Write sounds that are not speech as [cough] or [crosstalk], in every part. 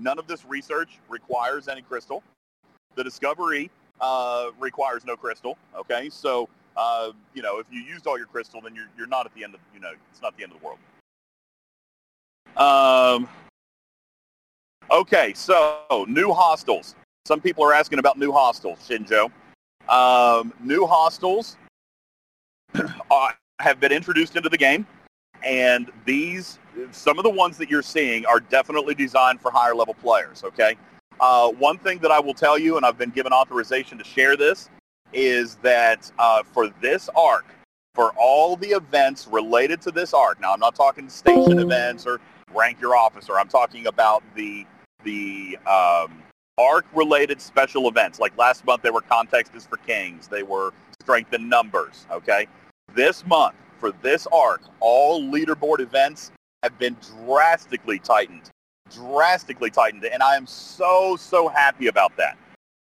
none of this research requires any crystal. The discovery uh, requires no crystal. Okay, so uh, you know if you used all your crystal, then you're you're not at the end of you know it's not the end of the world. Um. Okay, so new hostiles. Some people are asking about new hostiles, Shinjo. Um, new hostiles [clears throat] uh, have been introduced into the game, and these, some of the ones that you're seeing are definitely designed for higher level players, okay? Uh, one thing that I will tell you, and I've been given authorization to share this, is that uh, for this arc, for all the events related to this arc, now I'm not talking station events or rank your officer, I'm talking about the the um, arc-related special events. Like last month, they were Context is for Kings. They were Strength in Numbers, okay? This month, for this arc, all leaderboard events have been drastically tightened. Drastically tightened. And I am so, so happy about that.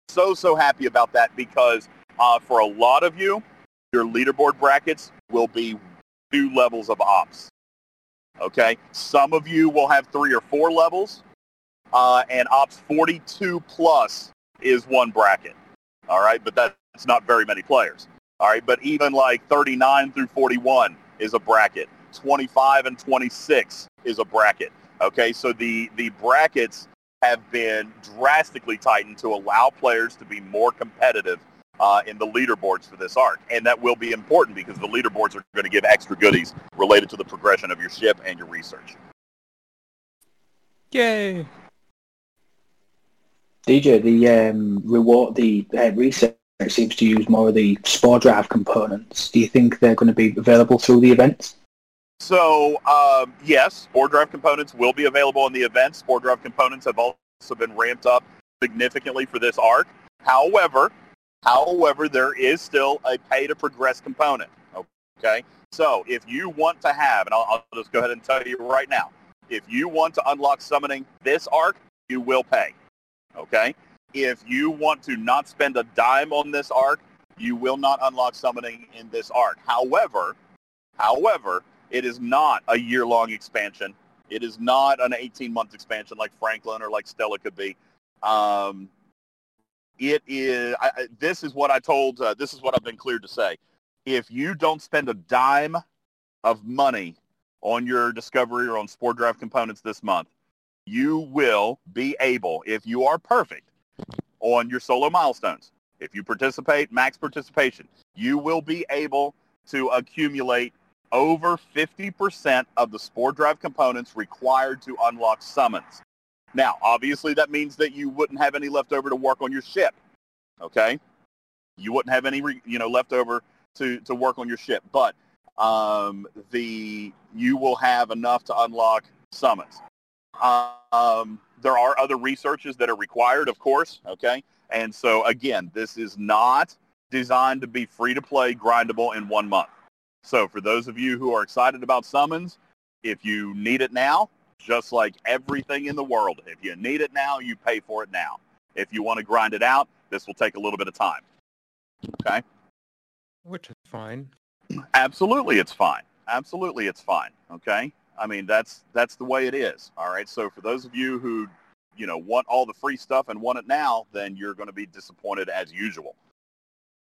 So, so happy about that because uh, for a lot of you, your leaderboard brackets will be two levels of ops. Okay? Some of you will have three or four levels uh, and Ops 42 plus is one bracket. All right, but that's not very many players. All right, but even like 39 through 41 is a bracket. 25 and 26 is a bracket. Okay, so the the brackets have been drastically tightened to allow players to be more competitive uh, in the leaderboards for this arc, and that will be important because the leaderboards are going to give extra goodies related to the progression of your ship and your research. Yay! DJ, the um, reward, the uh, research seems to use more of the Spore Drive components. Do you think they're going to be available through the events? So um, yes, Spore Drive components will be available in the events. Spore Drive components have also been ramped up significantly for this arc. However, however, there is still a pay to progress component. Okay, so if you want to have, and I'll, I'll just go ahead and tell you right now, if you want to unlock summoning this arc, you will pay. Okay? If you want to not spend a dime on this arc, you will not unlock summoning in this arc. However, however, it is not a year-long expansion. It is not an 18-month expansion like Franklin or like Stella could be. Um, it is. I, this is what I told. Uh, this is what I've been cleared to say. If you don't spend a dime of money on your discovery or on Spore Drive components this month, you will be able, if you are perfect on your solo milestones, if you participate, max participation, you will be able to accumulate over 50% of the Spore Drive components required to unlock summons. Now, obviously that means that you wouldn't have any left over to work on your ship, okay? You wouldn't have any, you know, left over to, to work on your ship, but um, the you will have enough to unlock summons. Um, there are other researches that are required, of course, okay? And so, again, this is not designed to be free to play, grindable in one month. So for those of you who are excited about summons, if you need it now, just like everything in the world, if you need it now, you pay for it now. If you want to grind it out, this will take a little bit of time. Okay? Which is fine. Absolutely, it's fine. Absolutely, it's fine. Okay? I mean, that's that's the way it is. All right. So for those of you who, you know, want all the free stuff and want it now, then you're going to be disappointed as usual.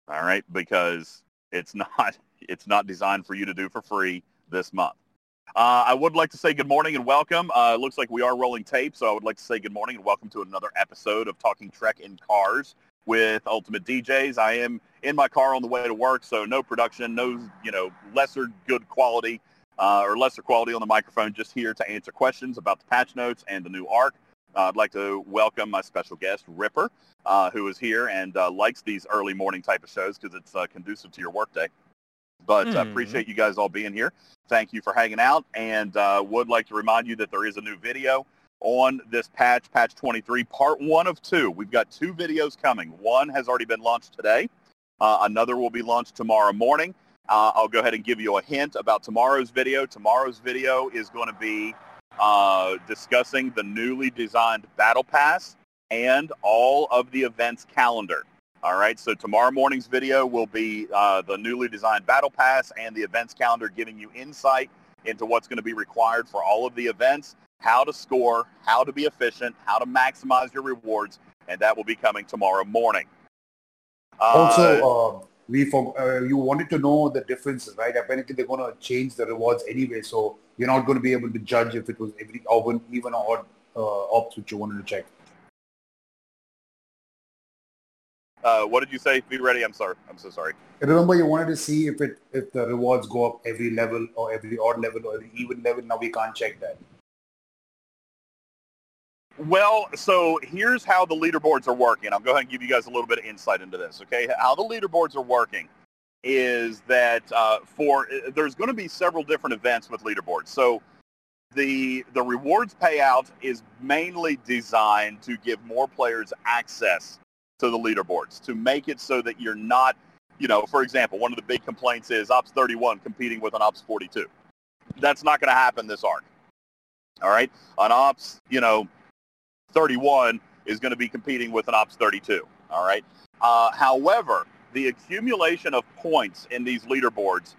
All right, because it's [laughs] not it's not designed for you to do for free this month. Uh, I would like to say good morning and welcome. Uh, it looks like we are rolling tape, so I would like to say good morning and welcome to another episode of Talking Trek in Cars with Ultimate DJs. I am in my car on the way to work, so no production, no you know lesser good quality uh, or lesser quality on the microphone, just here to answer questions about the patch notes and the new arc. Uh, I'd like to welcome my special guest, Ripper, uh, who is here and uh, likes these early morning type of shows because it's uh, conducive to your workday. But I mm. appreciate you guys all being here. Thank you for hanging out and uh, would like to remind you that there is a new video on this patch, patch 23, part one of two. We've got two videos coming. One has already been launched today. another will be launched tomorrow morning. Uh, I'll go ahead and give you a hint about tomorrow's video. Tomorrow's video is going to be uh, discussing the newly designed Battle Pass and all of the events calendar. All right, so tomorrow morning's video will be uh, the newly designed Battle Pass and the events calendar giving you insight into what's going to be required for all of the events. how to score, how to be efficient, how to maximize your rewards, and that will be coming tomorrow morning. Also, uh, we for, uh, you wanted to know the differences, right? Apparently, they're going to change the rewards anyway, so you're not going to be able to judge if it was every even even odd uh, ops which you wanted to check. Uh, what did you say? Be ready. I'm sorry. I'm so sorry. Remember, you wanted to see if it if the rewards go up every level or every odd level or every even level. Now we can't check that. Well, so here's how the leaderboards are working. I'll go ahead and give you guys a little bit of insight into this. Okay, how the leaderboards are working is that uh, for there's going to be several different events with leaderboards. So the the rewards payout is mainly designed to give more players access to the leaderboards to make it so that you're not, you know, for example, one of the big complaints is Ops 31 competing with an Ops 42. That's not going to happen this arc. All right, an Ops, you know, 31 is going to be competing with an Ops 32. All right. Uh, however, the accumulation of points in these leaderboards,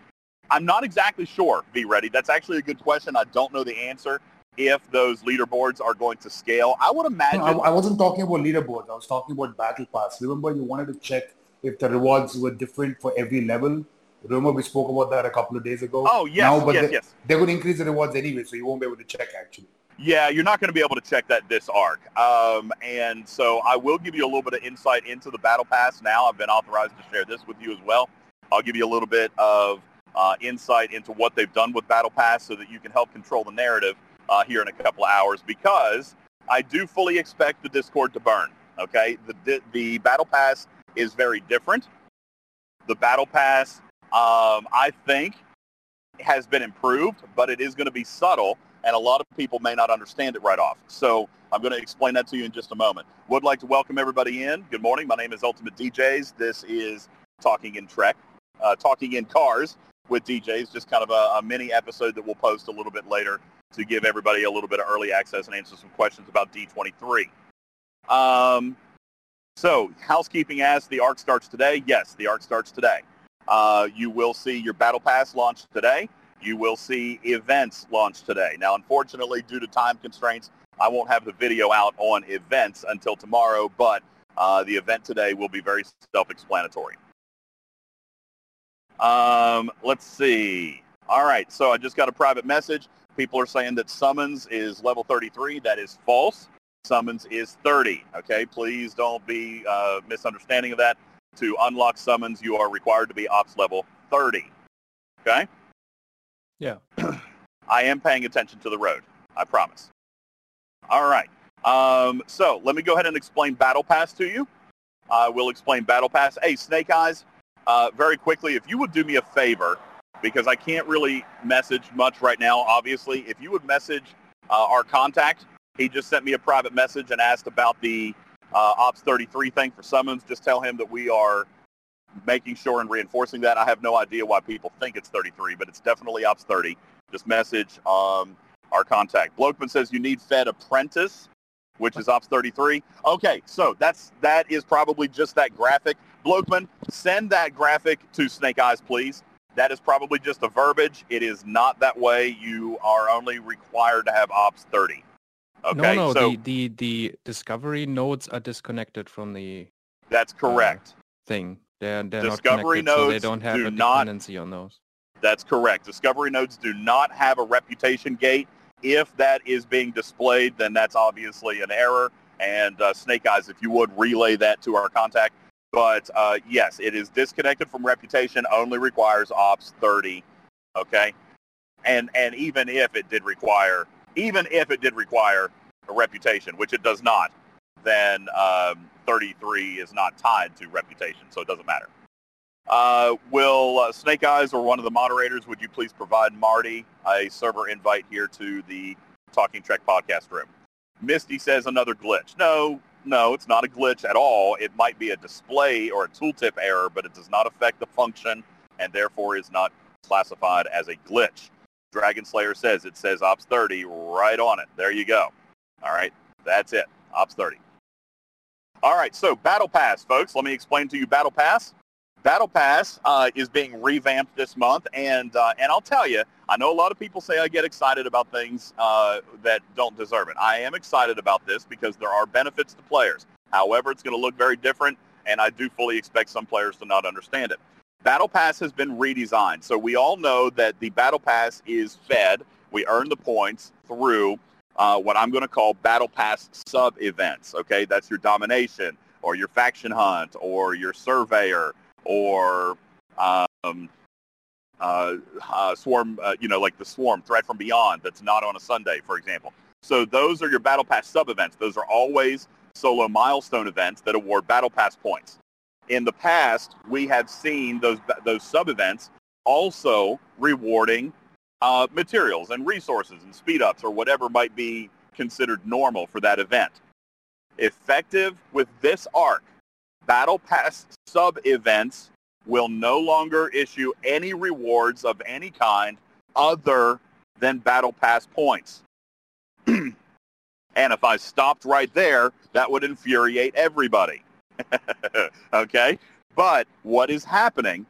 I'm not exactly sure, Be ready. That's actually a good question. I don't know the answer if those leaderboards are going to scale. I would imagine. No, I, I wasn't talking about leaderboards. I was talking about battle pass. Remember, you wanted to check if the rewards were different for every level. Remember, we spoke about that a couple of days ago. Oh yes, now, but yes, they, yes. They're going to increase the rewards anyway, so you won't be able to check actually. Yeah, you're not going to be able to check that this arc. Um, and so I will give you a little bit of insight into the Battle Pass now. I've been authorized to share this with you as well. I'll give you a little bit of uh, insight into what they've done with Battle Pass so that you can help control the narrative uh, here in a couple of hours because I do fully expect the Discord to burn. Okay, the, the Battle Pass is very different. The Battle Pass, um, I think, has been improved, but it is going to be subtle and a lot of people may not understand it right off. So I'm going to explain that to you in just a moment. Would like to welcome everybody in. Good morning. My name is Ultimate DJs. This is Talking in Trek, uh, Talking in Cars with DJs, just kind of a, a, mini episode that we'll post a little bit later to give everybody a little bit of early access and answer some questions about D23. Um, so housekeeping as the ARC starts today. Yes, the ARC starts today. Uh, you will see your Battle Pass launch today you will see events launched today. Now, unfortunately, due to time constraints, I won't have the video out on events until tomorrow, but uh, the event today will be very self-explanatory. Um, let's see. All right, so I just got a private message. People are saying that summons is level 33. That is false. Summons is 30. Okay, please don't be uh, misunderstanding of that. To unlock summons, you are required to be ops level 30. Okay? Yeah. [clears throat] I am paying attention to the road. I promise. All right. Um, so let me go ahead and explain Battle Pass to you. I will explain Battle Pass. Hey, Snake Eyes, uh, very quickly, if you would do me a favor, because I can't really message much right now, obviously, if you would message uh, our contact, he just sent me a private message and asked about the uh, Ops 33 thing for summons. Just tell him that we are making sure and reinforcing that. I have no idea why people think it's 33, but it's definitely Ops 30. Just message um, our contact. Blokeman says you need Fed Apprentice, which is Ops 33. Okay, so that's that is probably just that graphic. Blokeman, send that graphic to Snake Eyes, please. That is probably just a verbiage. It is not that way. You are only required to have Ops 30. Okay, no, no, so the, the the discovery nodes are disconnected from the. That's correct. Uh, thing. They're, they're Discovery not nodes so they don't have do a not- on those. That's correct. Discovery nodes do not have a reputation gate. If that is being displayed, then that's obviously an error. And uh, Snake Eyes, if you would relay that to our contact. But uh, yes, it is disconnected from reputation. Only requires Ops 30. Okay, and and even if it did require, even if it did require a reputation, which it does not, then um, 33 is not tied to reputation, so it doesn't matter. Uh, will uh, Snake Eyes or one of the moderators, would you please provide Marty a server invite here to the Talking Trek podcast room? Misty says another glitch. No, no, it's not a glitch at all. It might be a display or a tooltip error, but it does not affect the function and therefore is not classified as a glitch. Dragon Slayer says it says Ops 30 right on it. There you go. All right, that's it. Ops 30. All right, so Battle Pass, folks. Let me explain to you Battle Pass. Battle Pass uh, is being revamped this month, and uh, and I'll tell you, I know a lot of people say I get excited about things uh, that don't deserve it. I am excited about this because there are benefits to players. However, it's going to look very different, and I do fully expect some players to not understand it. Battle Pass has been redesigned, so we all know that the Battle Pass is fed. We earn the points through uh, what I'm going to call Battle Pass sub events. Okay, that's your domination or your faction hunt or your surveyor or um, uh, uh, swarm, uh, you know, like the swarm threat from beyond that's not on a Sunday, for example. So those are your battle pass sub events. Those are always solo milestone events that award battle pass points. In the past, we have seen those those sub events also rewarding uh, materials and resources and speed ups or whatever might be considered normal for that event. Effective with this arc, Battle Pass sub-events will no longer issue any rewards of any kind other than Battle Pass points. [clears throat] and if I stopped right there, that would infuriate everybody. [laughs] okay? But what is happening,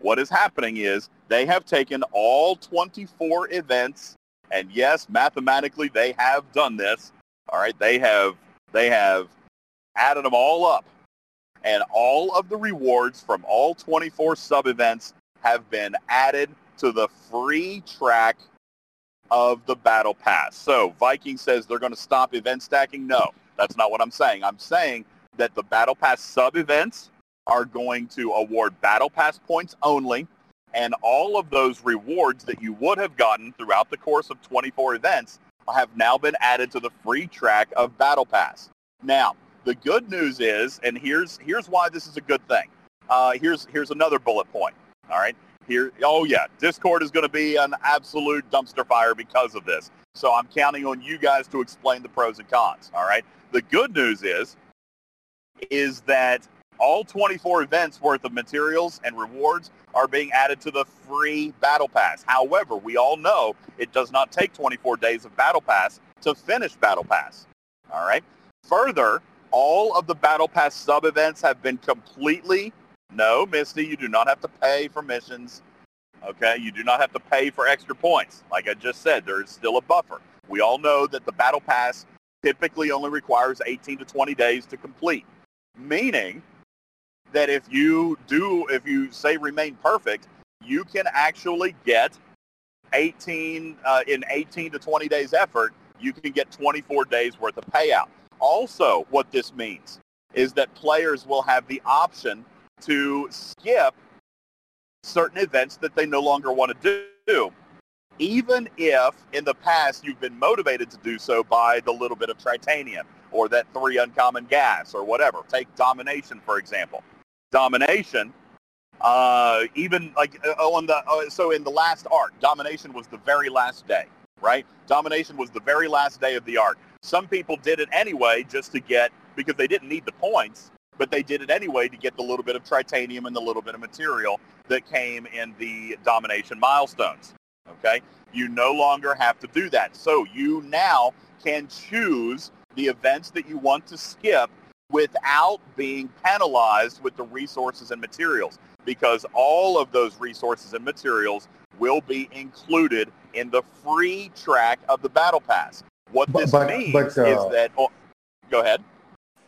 what is happening is they have taken all 24 events, and yes, mathematically they have done this. All right, they have they have added them all up and all of the rewards from all 24 sub-events have been added to the free track of the Battle Pass. So Viking says they're going to stop event stacking. No, that's not what I'm saying. I'm saying that the Battle Pass sub-events are going to award Battle Pass points only, and all of those rewards that you would have gotten throughout the course of 24 events have now been added to the free track of Battle Pass. Now, the good news is, and here's here's why this is a good thing. Uh, here's here's another bullet point. All right. Here, oh yeah, Discord is going to be an absolute dumpster fire because of this. So I'm counting on you guys to explain the pros and cons. All right. The good news is, is that all 24 events worth of materials and rewards are being added to the free Battle Pass. However, we all know it does not take 24 days of Battle Pass to finish Battle Pass. All right. Further, all of the Battle Pass sub-events have been completely, no, Misty, you do not have to pay for missions. Okay, you do not have to pay for extra points. Like I just said, there is still a buffer. We all know that the Battle Pass typically only requires 18 to 20 days to complete, meaning that if you do, if you say remain perfect, you can actually get 18 uh, in 18 to 20 days effort. You can get 24 days worth of payout. Also, what this means is that players will have the option to skip certain events that they no longer want to do, even if in the past you've been motivated to do so by the little bit of tritanium or that three uncommon gas or whatever. Take domination, for example. Domination, uh, even like uh, on the, uh, so in the last arc, domination was the very last day, right? Domination was the very last day of the arc. Some people did it anyway just to get, because they didn't need the points, but they did it anyway to get the little bit of tritanium and the little bit of material that came in the domination milestones. Okay? You no longer have to do that. So you now can choose the events that you want to skip without being penalized with the resources and materials because all of those resources and materials will be included in the free track of the battle pass. What this but, means but, uh, is that. Oh, go ahead.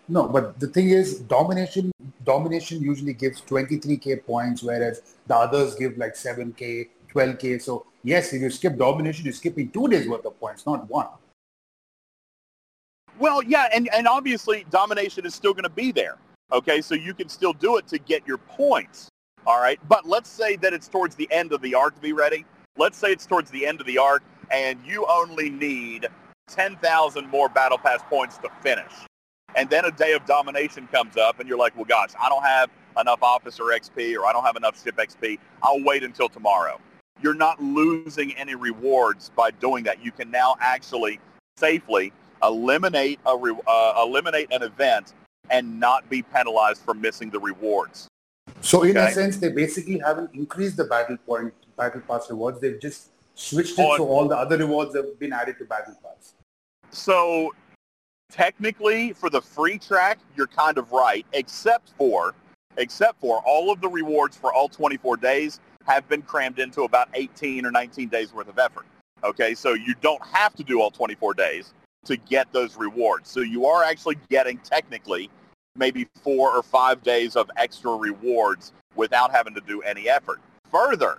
No, but the thing is, domination domination usually gives 23k points, whereas the others give like 7k, 12k. So yes, if you skip domination, you're skipping two days worth of points, not one. Well, yeah, and, and obviously domination is still going to be there. Okay, so you can still do it to get your points. All right, but let's say that it's towards the end of the arc to be ready. Let's say it's towards the end of the arc, and you only need 10,000 more battle pass points to finish. And then a day of domination comes up and you're like, well, gosh, I don't have enough officer XP or I don't have enough ship XP. I'll wait until tomorrow. You're not losing any rewards by doing that. You can now actually safely eliminate a re- uh, eliminate an event and not be penalized for missing the rewards. So in okay? a sense, they basically haven't increased the battle point battle pass rewards. They've just switched it On, so all the other rewards have been added to battle pass. So technically, for the free track, you're kind of right, except for except for all of the rewards for all 24 days have been crammed into about 18 or 19 days worth of effort. Okay, so you don't have to do all 24 days to get those rewards. So you are actually getting technically maybe four or five days of extra rewards without having to do any effort. Further,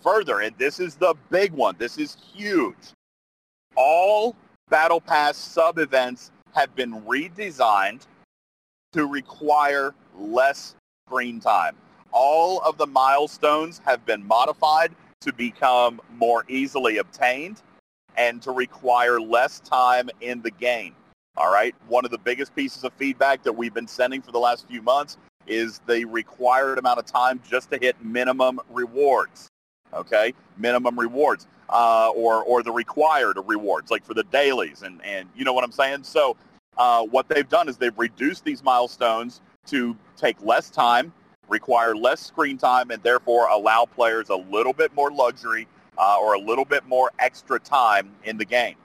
further, and this is the big one. This is huge. All Battle Pass sub-events have been redesigned to require less screen time. All of the milestones have been modified to become more easily obtained and to require less time in the game. All right. One of the biggest pieces of feedback that we've been sending for the last few months is the required amount of time just to hit minimum rewards. Okay, minimum rewards, uh, or or the required rewards, like for the dailies, and and you know what I'm saying. So uh, what they've done is they've reduced these milestones to take less time, require less screen time, and therefore allow players a little bit more luxury uh, or a little bit more extra time in the game.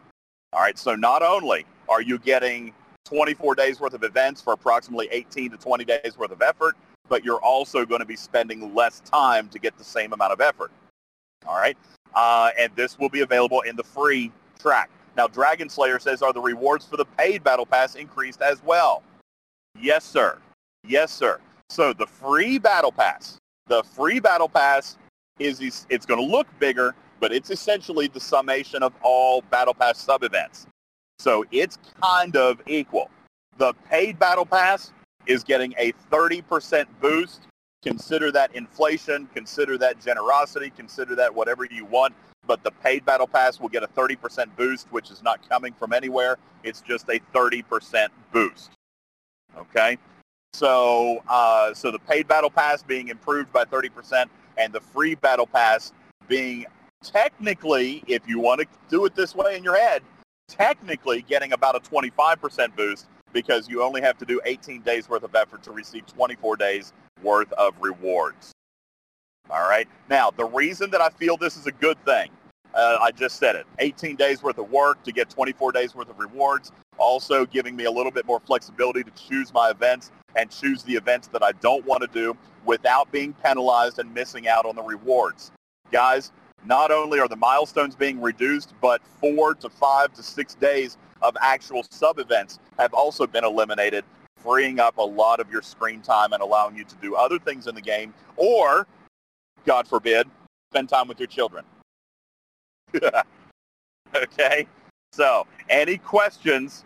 All right, so not only are you getting 24 days worth of events for approximately 18 to 20 days worth of effort, but you're also going to be spending less time to get the same amount of effort. All right, uh, and this will be available in the free track. Now, Dragon Slayer says, are the rewards for the paid Battle Pass increased as well? Yes, sir. Yes, sir. So the free Battle Pass, the free Battle Pass is it's going to look bigger, but it's essentially the summation of all Battle Pass sub-events. So it's kind of equal. The paid Battle Pass is getting a 30% boost. Consider that inflation, consider that generosity, consider that whatever you want. But the paid Battle Pass will get a 30% boost, which is not coming from anywhere. It's just a 30% boost. Okay? So, uh, so the paid Battle Pass being improved by 30% and the free Battle Pass being technically, if you want to do it this way in your head, technically getting about a 25% boost because you only have to do 18 days worth of effort to receive 24 days worth of rewards. All right. Now, the reason that I feel this is a good thing, uh, I just said it, 18 days worth of work to get 24 days worth of rewards, also giving me a little bit more flexibility to choose my events and choose the events that I don't want to do without being penalized and missing out on the rewards. Guys, not only are the milestones being reduced, but four to five to six days of actual sub-events have also been eliminated, freeing up a lot of your screen time and allowing you to do other things in the game or, God forbid, spend time with your children. [laughs] okay? So, any questions?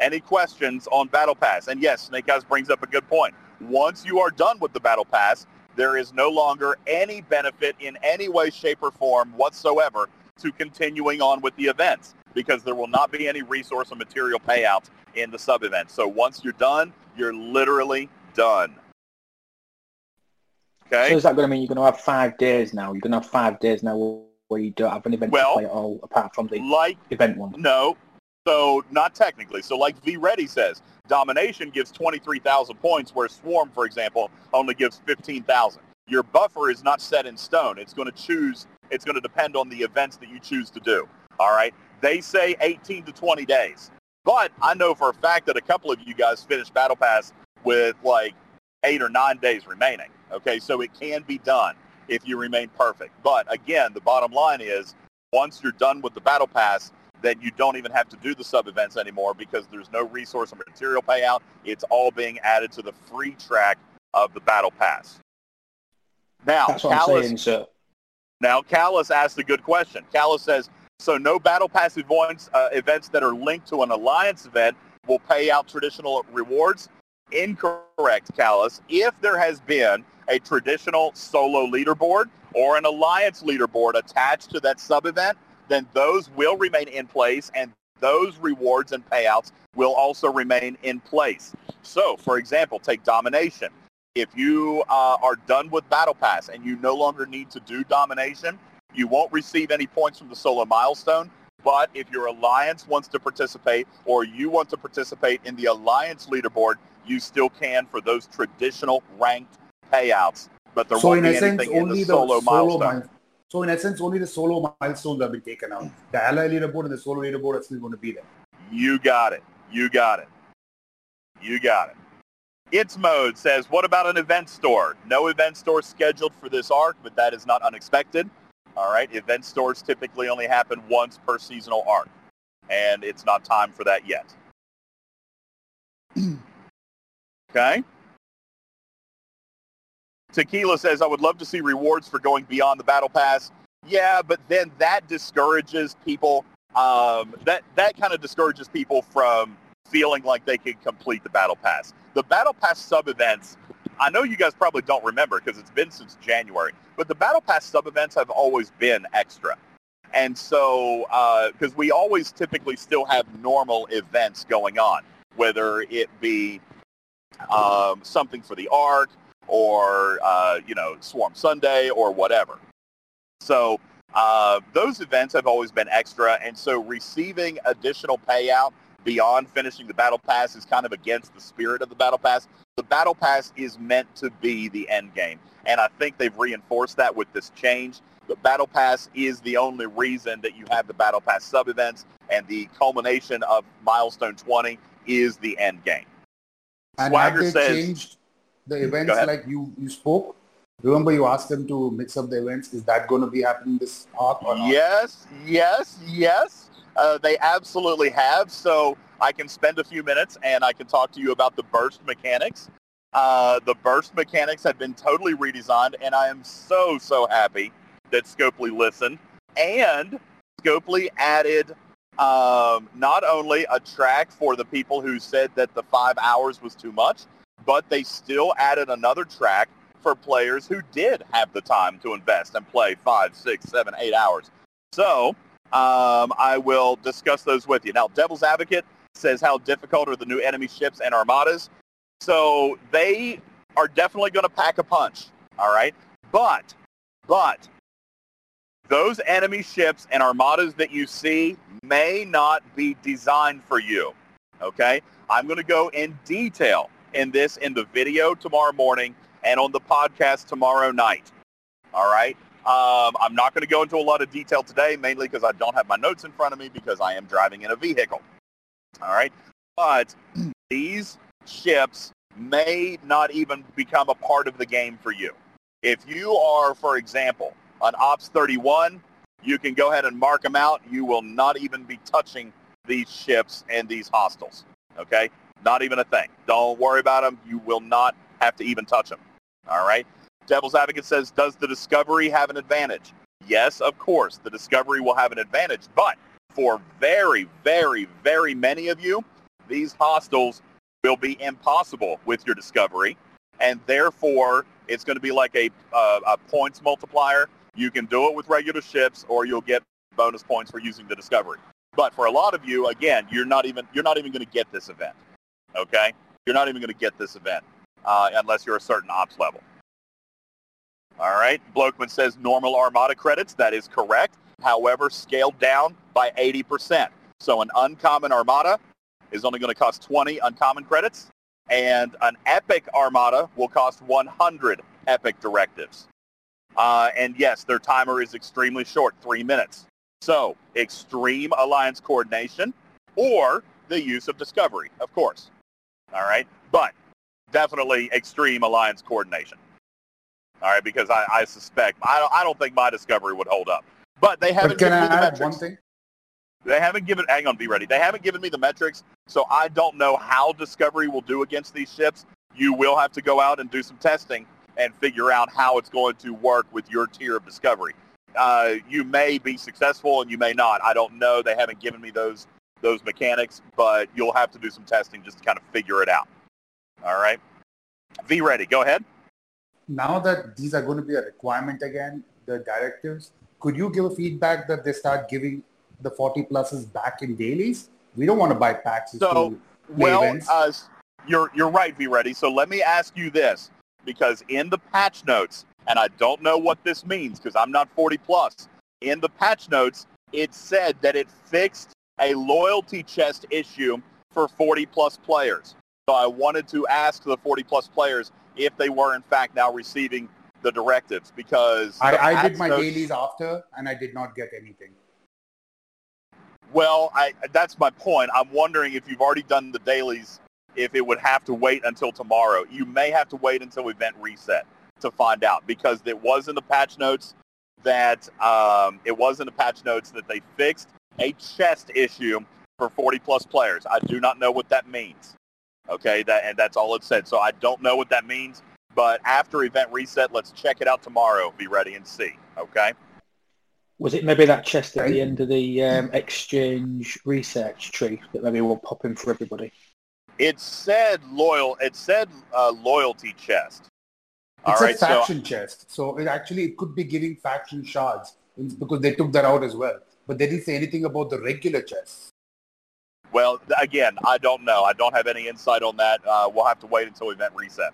Any questions on Battle Pass? And yes, Snake Eyes brings up a good point. Once you are done with the Battle Pass, there is no longer any benefit in any way, shape, or form whatsoever to continuing on with the events because there will not be any resource or material payouts in the sub-event. So once you're done, you're literally done. Okay. So is that going to mean you're going to have five days now? You're going to have five days now where you don't have an event well, to play at all apart from the like, event one? No. So not technically. So like V Ready says, Domination gives 23,000 points, where Swarm, for example, only gives 15,000. Your buffer is not set in stone. It's going to choose, it's going to depend on the events that you choose to do. All right. They say 18 to 20 days. But I know for a fact that a couple of you guys finished Battle Pass with like eight or nine days remaining. Okay. So it can be done if you remain perfect. But again, the bottom line is once you're done with the Battle Pass, then you don't even have to do the sub events anymore because there's no resource or material payout. It's all being added to the free track of the battle pass. Now, That's what Callus, I'm saying, sir. Now, Callus asked a good question. Callus says, so no battle pass events, uh, events that are linked to an alliance event will pay out traditional rewards? Incorrect, Callus. If there has been a traditional solo leaderboard or an alliance leaderboard attached to that sub-event, then those will remain in place and those rewards and payouts will also remain in place. So, for example, take domination. If you uh, are done with Battle Pass and you no longer need to do domination, you won't receive any points from the solo milestone. But if your alliance wants to participate or you want to participate in the alliance leaderboard, you still can for those traditional ranked payouts. But there so won't be anything in the solo, solo milestone. So in essence, only the solo milestones have been taken out. The ally leaderboard and the solo leaderboard are still going to be there. You got it. You got it. You got it. It's Mode says, what about an event store? No event store scheduled for this arc, but that is not unexpected. All right, event stores typically only happen once per seasonal arc, and it's not time for that yet. [clears throat] okay. Tequila says, I would love to see rewards for going beyond the battle pass. Yeah, but then that discourages people. Um, that that kind of discourages people from feeling like they can complete the battle pass. The battle pass sub events, I know you guys probably don't remember because it's been since January, but the battle pass sub events have always been extra. And so, because uh, we always typically still have normal events going on, whether it be um, something for the arc or, uh, you know, Swarm Sunday or whatever. So uh, those events have always been extra. And so receiving additional payout beyond finishing the battle pass is kind of against the spirit of the battle pass. The battle pass is meant to be the end game. And I think they've reinforced that with this change. The battle pass is the only reason that you have the battle pass sub events and the culmination of milestone 20 is the end game. And Swagger have they says, changed the events like you, you spoke? Remember you asked them to mix up the events. Is that going to be happening this arc or not? Yes, yes, yes. Uh, they absolutely have. So I can spend a few minutes and I can talk to you about the burst mechanics. Uh, the burst mechanics have been totally redesigned, and I am so, so happy that Scopely listened. And Scopely added um, not only a track for the people who said that the five hours was too much, but they still added another track for players who did have the time to invest and play five, six, seven, eight hours. So um, I will discuss those with you. Now, Devil's Advocate says how difficult are the new enemy ships and armadas. So they are definitely going to pack a punch, all right? But, but, those enemy ships and armadas that you see may not be designed for you, okay? I'm going to go in detail in this in the video tomorrow morning and on the podcast tomorrow night, all right? Um, I'm not going to go into a lot of detail today, mainly because I don't have my notes in front of me because I am driving in a vehicle. All right. But [clears throat] these ships may not even become a part of the game for you. If you are, for example, an Ops 31, you can go ahead and mark them out. You will not even be touching these ships and these hostiles. Okay? Not even a thing. Don't worry about them. You will not have to even touch them. All right? Devil's Advocate says, does the Discovery have an advantage? Yes, of course, the Discovery will have an advantage, but for very, very, very many of you, these hostiles will be impossible with your Discovery, and therefore it's going to be like a, uh, a points multiplier. You can do it with regular ships, or you'll get bonus points for using the Discovery. But for a lot of you, again, you're not even you're not even going to get this event. Okay, you're not even going to get this event uh, unless you're a certain ops level. All right. Blokeman says normal Armada credits. That is correct. However, scaled down by 80%. So an uncommon Armada is only going to cost 20 uncommon credits, and an epic Armada will cost 100 epic directives. Uh, and yes, their timer is extremely short, three minutes. So extreme alliance coordination or the use of discovery, of course. All right. But definitely extreme alliance coordination. All right, because I, I suspect I don't I don't think my discovery would hold up. But they haven't but can given I me the add metrics. one thing? They haven't given hang on, be ready. They haven't given me the metrics, so I don't know how Discovery will do against these ships. You will have to go out and do some testing and figure out how it's going to work with your tier of Discovery. Uh, you may be successful and you may not. I don't know. They haven't given me those those mechanics, but you'll have to do some testing just to kind of figure it out. All right. V ready. Go ahead now that these are going to be a requirement again, the directives, could you give a feedback that they start giving the 40 pluses back in dailies? We don't want to buy packs. So, well, uh, you're, you're right, V Ready. So let me ask you this, because in the patch notes, and I don't know what this means because I'm not 40 plus, in the patch notes, it said that it fixed a loyalty chest issue for 40 plus players. So I wanted to ask the 40 plus players if they were in fact now receiving the directives because I, I did my notes, dailies after and I did not get anything. Well, I, that's my point. I'm wondering if you've already done the dailies if it would have to wait until tomorrow. You may have to wait until event reset to find out because it was in the patch notes that um, it was in the patch notes that they fixed a chest issue for 40 plus players. I do not know what that means. Okay, that and that's all it said. So I don't know what that means. But after event reset, let's check it out tomorrow. Be ready and see. Okay. Was it maybe that chest at the end of the um, exchange research tree that maybe will pop in for everybody? It said loyal. It said uh, loyalty chest. It's a faction so, chest, so it actually it could be giving faction shards because they took that out as well. But they didn't say anything about the regular chests. Well, again, I don't know. I don't have any insight on that. Uh, we'll have to wait until event reset.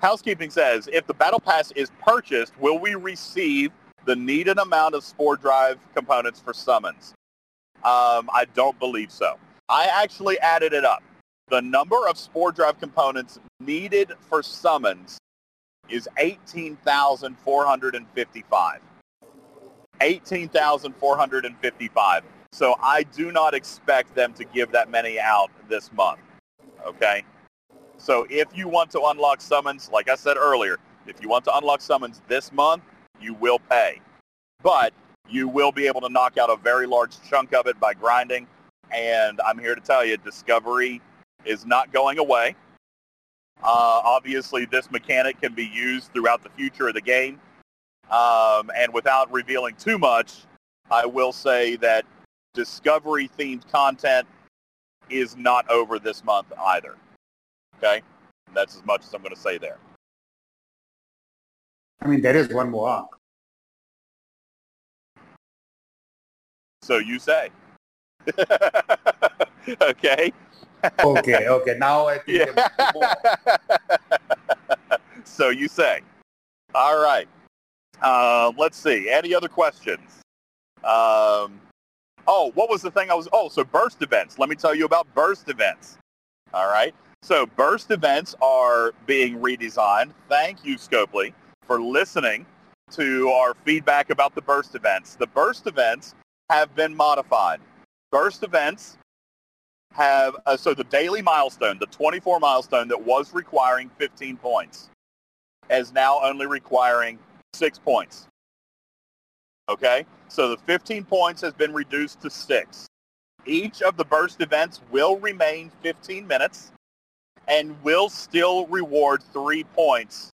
Housekeeping says, if the battle pass is purchased, will we receive the needed amount of spore drive components for summons? Um, I don't believe so. I actually added it up. The number of spore drive components needed for summons is 18,455. 18,455. So I do not expect them to give that many out this month. Okay? So if you want to unlock summons, like I said earlier, if you want to unlock summons this month, you will pay. But you will be able to knock out a very large chunk of it by grinding. And I'm here to tell you, Discovery is not going away. Uh, obviously, this mechanic can be used throughout the future of the game. Um, and without revealing too much, I will say that discovery themed content is not over this month either. Okay? That's as much as I'm going to say there. I mean, there is one more arc. So you say. [laughs] okay. okay, okay. Now I think [laughs] yeah. so you say. All right. Uh, let's see. Any other questions? Um, Oh, what was the thing I was? Oh, so burst events. Let me tell you about burst events. All right. So burst events are being redesigned. Thank you, Scopely, for listening to our feedback about the burst events. The burst events have been modified. Burst events have, uh, so the daily milestone, the 24 milestone that was requiring 15 points, is now only requiring six points. Okay? So the 15 points has been reduced to six. Each of the burst events will remain 15 minutes and will still reward three points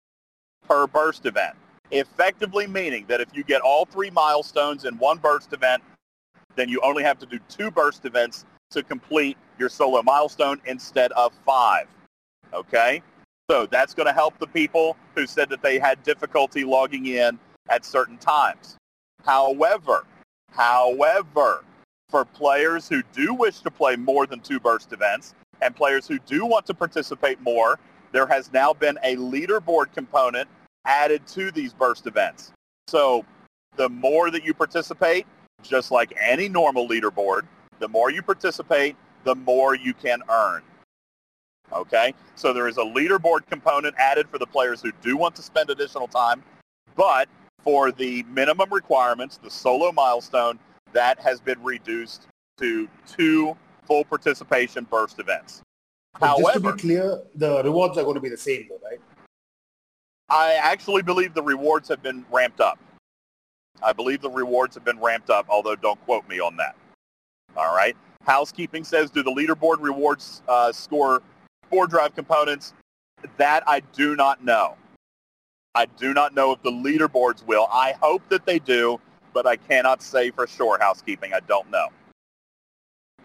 per burst event. Effectively meaning that if you get all three milestones in one burst event, then you only have to do two burst events to complete your solo milestone instead of five. Okay? So that's going to help the people who said that they had difficulty logging in at certain times. However, however, for players who do wish to play more than two burst events and players who do want to participate more, there has now been a leaderboard component added to these burst events. So the more that you participate, just like any normal leaderboard, the more you participate, the more you can earn. Okay? So there is a leaderboard component added for the players who do want to spend additional time, but for the minimum requirements, the solo milestone, that has been reduced to two full participation burst events. But However, just to be clear, the rewards are going to be the same though, right? I actually believe the rewards have been ramped up. I believe the rewards have been ramped up, although don't quote me on that. All right. Housekeeping says, do the leaderboard rewards uh, score spore drive components? That I do not know. I do not know if the leaderboards will. I hope that they do, but I cannot say for sure, housekeeping. I don't know.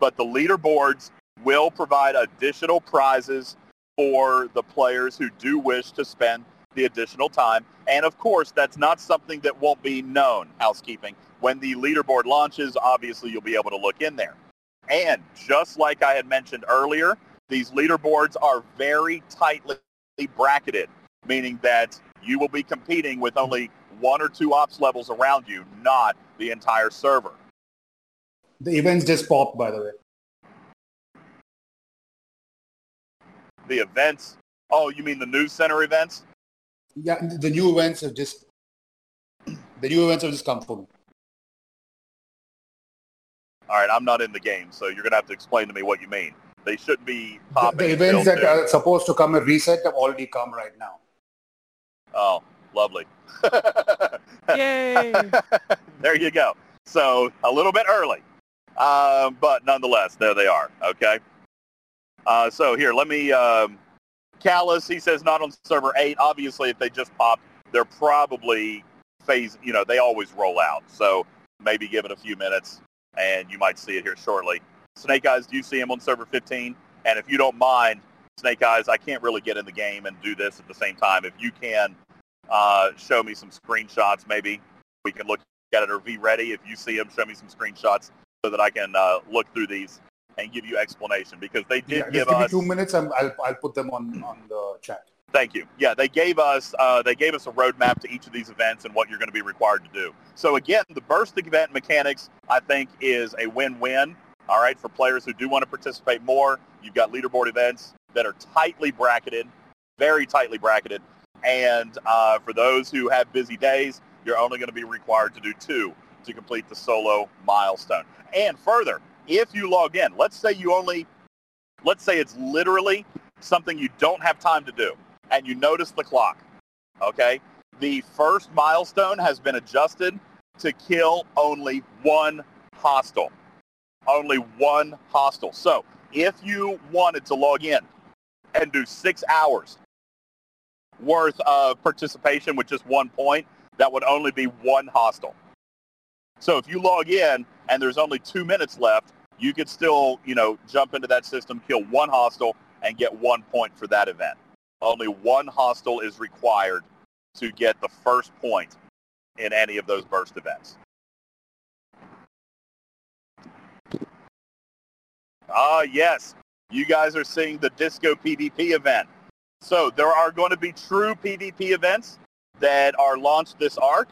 But the leaderboards will provide additional prizes for the players who do wish to spend the additional time. And of course, that's not something that won't be known, housekeeping. When the leaderboard launches, obviously you'll be able to look in there. And just like I had mentioned earlier, these leaderboards are very tightly bracketed, meaning that you will be competing with only one or two ops levels around you, not the entire server. The events just popped, by the way. The events? Oh, you mean the news center events? Yeah, the new events have just [clears throat] the new events have just come for me. All right, I'm not in the game, so you're gonna have to explain to me what you mean. They shouldn't be The, popping. the events that soon. are supposed to come a reset have already come right now. Oh, lovely. [laughs] Yay! [laughs] there you go. So a little bit early, um, but nonetheless, there they are. Okay. Uh, so here, let me. Um, Callus, he says not on server eight. Obviously, if they just popped, they're probably phase. You know, they always roll out. So maybe give it a few minutes, and you might see it here shortly. Snake Eyes, do you see him on server 15? And if you don't mind, Snake Eyes, I can't really get in the game and do this at the same time. If you can uh, show me some screenshots, maybe we can look at it or be ready. If you see them, show me some screenshots so that I can uh, look through these and give you explanation because they did Yeah, give give me us. two minutes and I'll, I'll put them on, on the chat. Thank you. Yeah, they gave us uh, they gave us a roadmap to each of these events and what you're going to be required to do. So again, the burst event mechanics I think is a win-win. All right, for players who do want to participate more, you've got leaderboard events that are tightly bracketed, very tightly bracketed, and uh, for those who have busy days, you're only going to be required to do two to complete the solo milestone. And further, if you log in, let's say you only, let's say it's literally something you don't have time to do and you notice the clock, okay? The first milestone has been adjusted to kill only one hostile. Only one hostile. So if you wanted to log in and do six hours worth of participation with just one point, that would only be one hostile. So if you log in and there's only two minutes left, you could still, you know, jump into that system, kill one hostile, and get one point for that event. Only one hostile is required to get the first point in any of those burst events. Ah, yes. You guys are seeing the Disco PvP event. So there are going to be true PvP events that are launched this arc.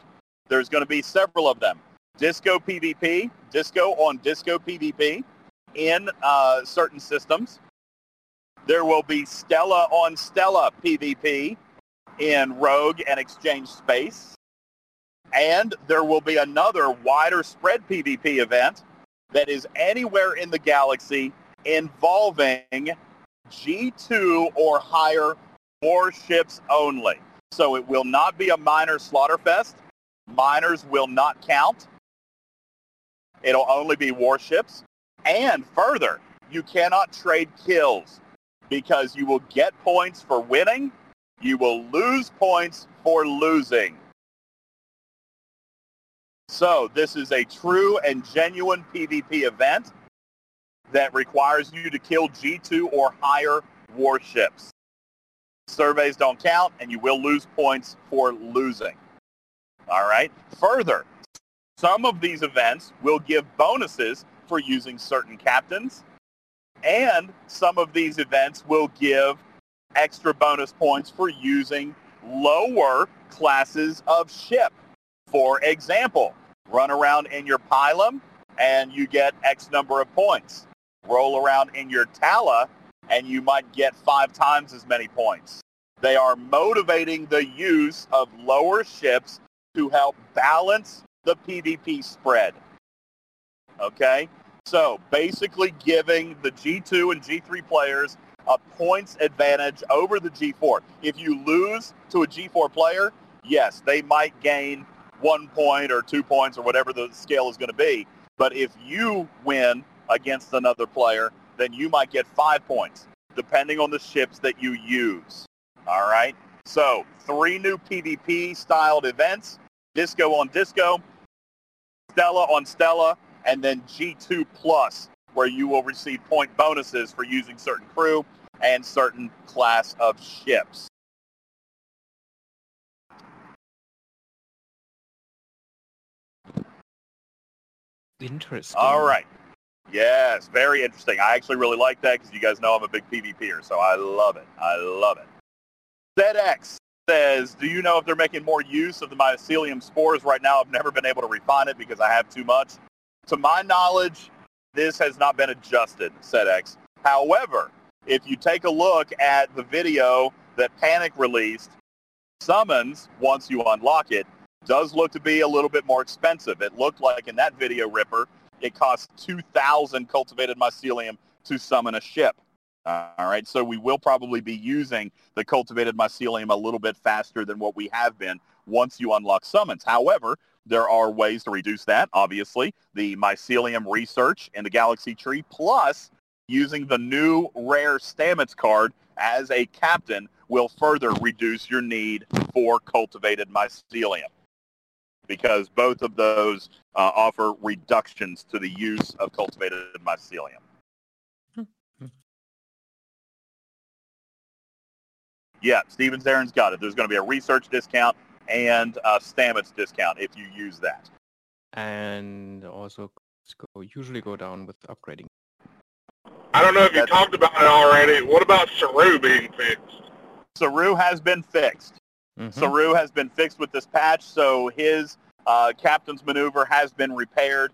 There's going to be several of them. Disco PvP, Disco on Disco PvP in uh, certain systems. There will be Stella on Stella PvP in Rogue and Exchange Space. And there will be another wider spread PvP event that is anywhere in the galaxy involving G2 or higher warships only. So it will not be a minor slaughterfest. Miners will not count. It'll only be warships. And further, you cannot trade kills because you will get points for winning. You will lose points for losing. So this is a true and genuine PvP event that requires you to kill G2 or higher warships. Surveys don't count, and you will lose points for losing. All right. Further, some of these events will give bonuses for using certain captains, and some of these events will give extra bonus points for using lower classes of ship. For example, run around in your Pylum and you get X number of points. Roll around in your Tala and you might get five times as many points. They are motivating the use of lower ships to help balance the PvP spread. Okay? So basically giving the G2 and G3 players a points advantage over the G4. If you lose to a G4 player, yes, they might gain one point or two points or whatever the scale is going to be. But if you win against another player, then you might get five points, depending on the ships that you use. All right? So three new PvP styled events, Disco on Disco, Stella on Stella, and then G2 Plus, where you will receive point bonuses for using certain crew and certain class of ships. Interesting. All right. Yes, very interesting. I actually really like that because you guys know I'm a big PvPer, so I love it. I love it. ZedX says, do you know if they're making more use of the mycelium spores right now? I've never been able to refine it because I have too much. To my knowledge, this has not been adjusted, ZedX. However, if you take a look at the video that Panic released, Summons, once you unlock it, does look to be a little bit more expensive. It looked like in that video ripper, it cost 2,000 cultivated mycelium to summon a ship. Uh, all right, so we will probably be using the cultivated mycelium a little bit faster than what we have been once you unlock summons. However, there are ways to reduce that, obviously. The mycelium research in the Galaxy Tree, plus using the new rare Stamets card as a captain will further reduce your need for cultivated mycelium because both of those uh, offer reductions to the use of cultivated mycelium. Yeah, Stevens Aaron's got it. There's going to be a research discount and a Stamets discount if you use that. And also go, usually go down with upgrading. I don't know if you That's, talked about it already. What about Saru being fixed? Saru has been fixed. Mm-hmm. Saru has been fixed with this patch, so his uh, captain's maneuver has been repaired.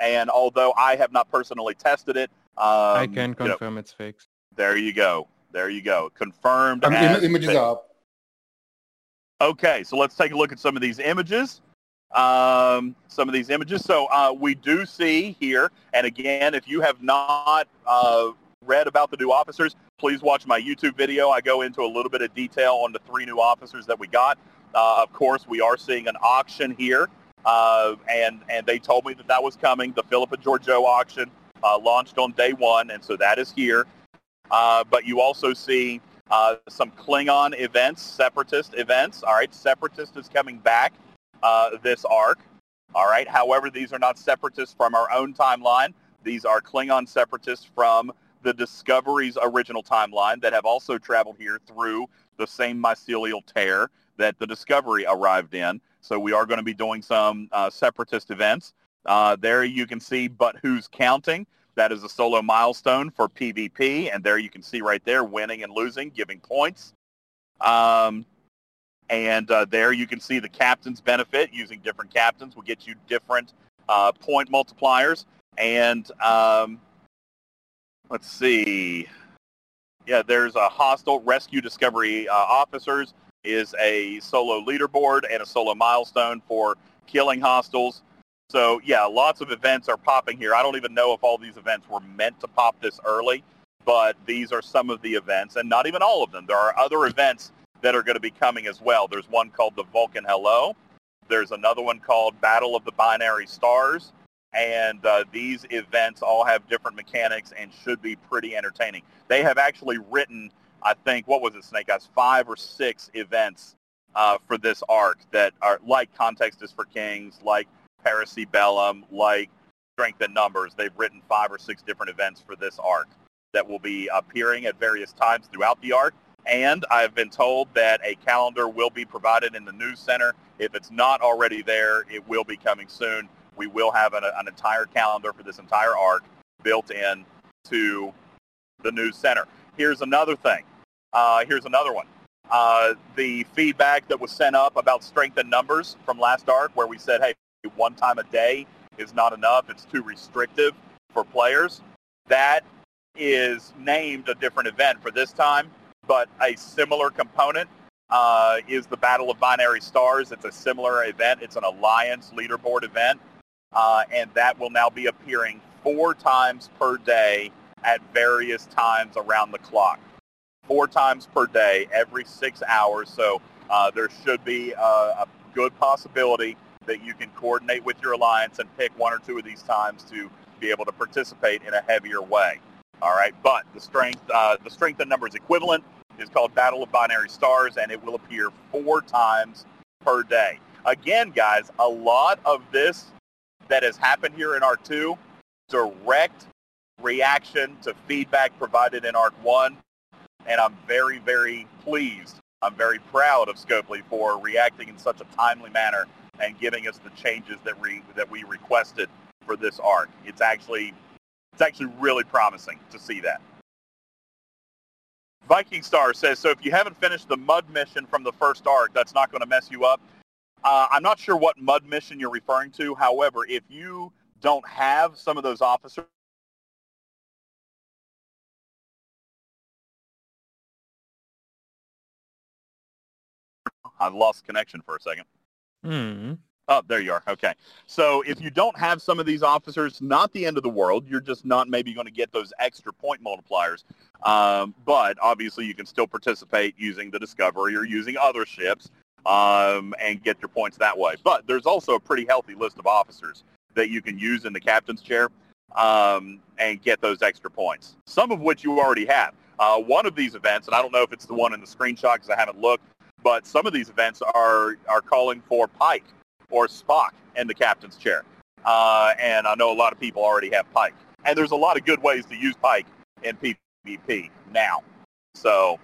And although I have not personally tested it, um, I can confirm you know, it's fixed. There you go. There you go. Confirmed. Um, images fixed. up. Okay, so let's take a look at some of these images. Um, some of these images. So uh, we do see here, and again, if you have not uh, read about the new officers, please watch my YouTube video. I go into a little bit of detail on the three new officers that we got. Uh, of course, we are seeing an auction here, uh, and and they told me that that was coming. The Philippa Georgiou auction uh, launched on day one, and so that is here. Uh, but you also see uh, some Klingon events, Separatist events. All right, Separatist is coming back uh, this arc. All right. However, these are not Separatists from our own timeline. These are Klingon Separatists from the Discovery's original timeline that have also traveled here through the same mycelial tear that the Discovery arrived in. So we are going to be doing some uh, separatist events. Uh, there you can see, but who's counting? That is a solo milestone for PvP, and there you can see right there, winning and losing, giving points. Um, and uh, there you can see the captain's benefit. Using different captains will get you different uh, point multipliers. And um, let's see. Yeah, there's a hostile rescue discovery uh, officers is a solo leaderboard and a solo milestone for killing hostiles. So yeah, lots of events are popping here. I don't even know if all these events were meant to pop this early, but these are some of the events, and not even all of them. There are other events that are going to be coming as well. There's one called the Vulcan Hello. There's another one called Battle of the Binary Stars. And uh, these events all have different mechanics and should be pretty entertaining. They have actually written I think, what was it, Snake Eyes, five or six events uh, for this arc that are like Context is for Kings, like Bellum, like Strength in Numbers. They've written five or six different events for this arc that will be appearing at various times throughout the arc. And I've been told that a calendar will be provided in the news center. If it's not already there, it will be coming soon. We will have an, an entire calendar for this entire arc built in to the news center. Here's another thing. Uh, here's another one. Uh, the feedback that was sent up about strength in numbers from last arc where we said, hey, one time a day is not enough. It's too restrictive for players. That is named a different event for this time, but a similar component uh, is the Battle of Binary Stars. It's a similar event. It's an alliance leaderboard event, uh, and that will now be appearing four times per day at various times around the clock four times per day, every six hours. So uh, there should be a, a, good possibility that you can coordinate with your alliance and pick one or two of these times to be able to participate in a heavier way. All right, but the strength, uh, the strength and numbers equivalent is called Battle of Binary Stars, and it will appear four times per day. Again, guys, a lot of this that has happened here in Arc 2, direct reaction to feedback provided in Arc 1 and I'm very, very pleased. I'm very proud of Scopely for reacting in such a timely manner and giving us the changes that we that we requested for this arc. It's actually it's actually really promising to see that. Viking Star says, so if you haven't finished the Mudd mission from the first arc, that's not going to mess you up. Uh, I'm not sure what Mudd mission you're referring to. However, if you don't have some of those officers I lost connection for a second. Hmm. Oh, there you are. Okay. So if you don't have some of these officers, not the end of the world. You're just not maybe going to get those extra point multipliers. Um, but obviously you can still participate using the Discovery or using other ships um, and get your points that way. But there's also a pretty healthy list of officers that you can use in the captain's chair um, and get those extra points, some of which you already have. Uh, one of these events, and I don't know if it's the one in the screenshot because I haven't looked, but some of these events are, are calling for Pike or Spock in the captain's chair. Uh, and I know a lot of people already have Pike. And there's a lot of good ways to use Pike in PvP now. So,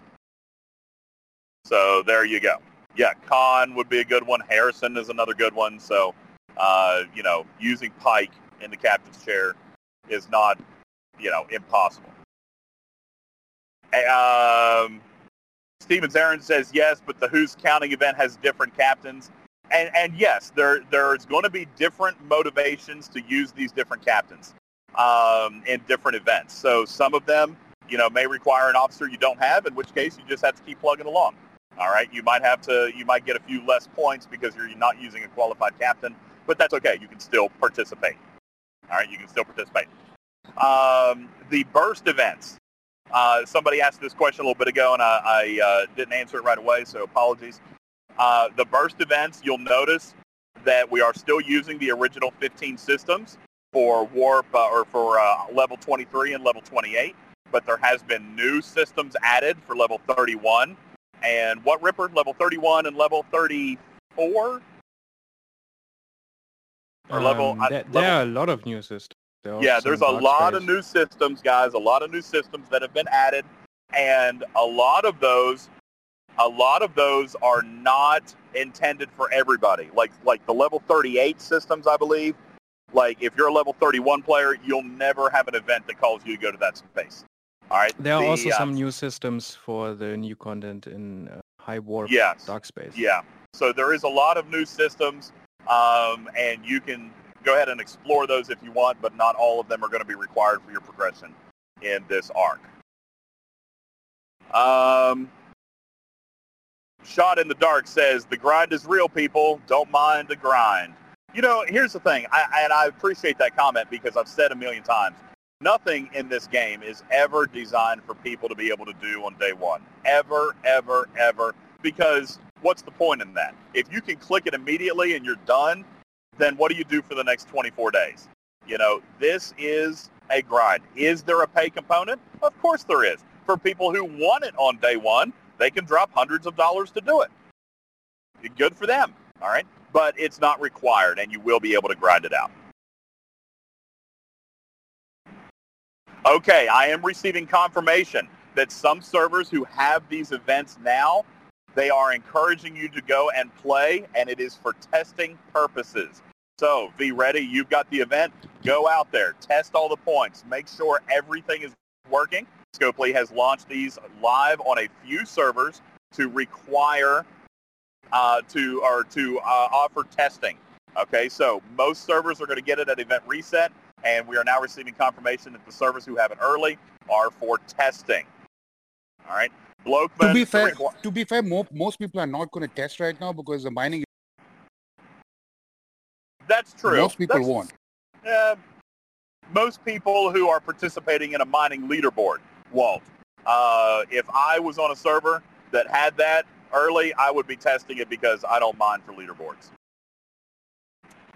so there you go. Yeah, Khan would be a good one. Harrison is another good one. So, uh, you know, using Pike in the captain's chair is not, you know, impossible. Um, Stevens Aaron says yes, but the Who's Counting event has different captains. And, and yes, there there's going to be different motivations to use these different captains um, in different events. So some of them, you know, may require an officer you don't have, in which case you just have to keep plugging along. All right, you might have to, you might get a few less points because you're not using a qualified captain, but that's okay. You can still participate. All right, you can still participate. Um, the burst events. Uh, somebody asked this question a little bit ago, and I, I uh, didn't answer it right away, so apologies. Uh, the burst events, you'll notice that we are still using the original 15 systems for warp uh, or for uh, level 23 and level 28, but there has been new systems added for level 31. And what Ripper? Level 31 and level 34? Or level, um, there, there are a lot of new systems. There yeah, there's a lot space. of new systems, guys. A lot of new systems that have been added, and a lot of those, a lot of those are not intended for everybody. Like like the level 38 systems, I believe. Like if you're a level 31 player, you'll never have an event that calls you to go to that space. All right. There are the, also uh, some new systems for the new content in uh, High Warp yes, Dark Space. Yeah. So there is a lot of new systems, um, and you can go ahead and explore those if you want, but not all of them are going to be required for your progression in this arc. Um, Shot in the Dark says, the grind is real, people. Don't mind the grind. You know, here's the thing, I, and I appreciate that comment because I've said a million times, nothing in this game is ever designed for people to be able to do on day one. Ever, ever, ever. Because what's the point in that? If you can click it immediately and you're done, then what do you do for the next 24 days? You know, this is a grind. Is there a pay component? Of course there is. For people who want it on day one, they can drop hundreds of dollars to do it. Good for them, all right? But it's not required, and you will be able to grind it out. Okay, I am receiving confirmation that some servers who have these events now, they are encouraging you to go and play, and it is for testing purposes. So, be ready. You've got the event. Go out there. Test all the points. Make sure everything is working. Scopely has launched these live on a few servers to require uh, to or to uh, offer testing. Okay, so most servers are going to get it at event reset, and we are now receiving confirmation that the servers who have it early are for testing. All right, Blokeman. To be fair, to be fair, most, most people are not going to test right now because the mining that's true. Most people That's, won't. Uh, most people who are participating in a mining leaderboard won't. Uh, if I was on a server that had that early, I would be testing it because I don't mine for leaderboards.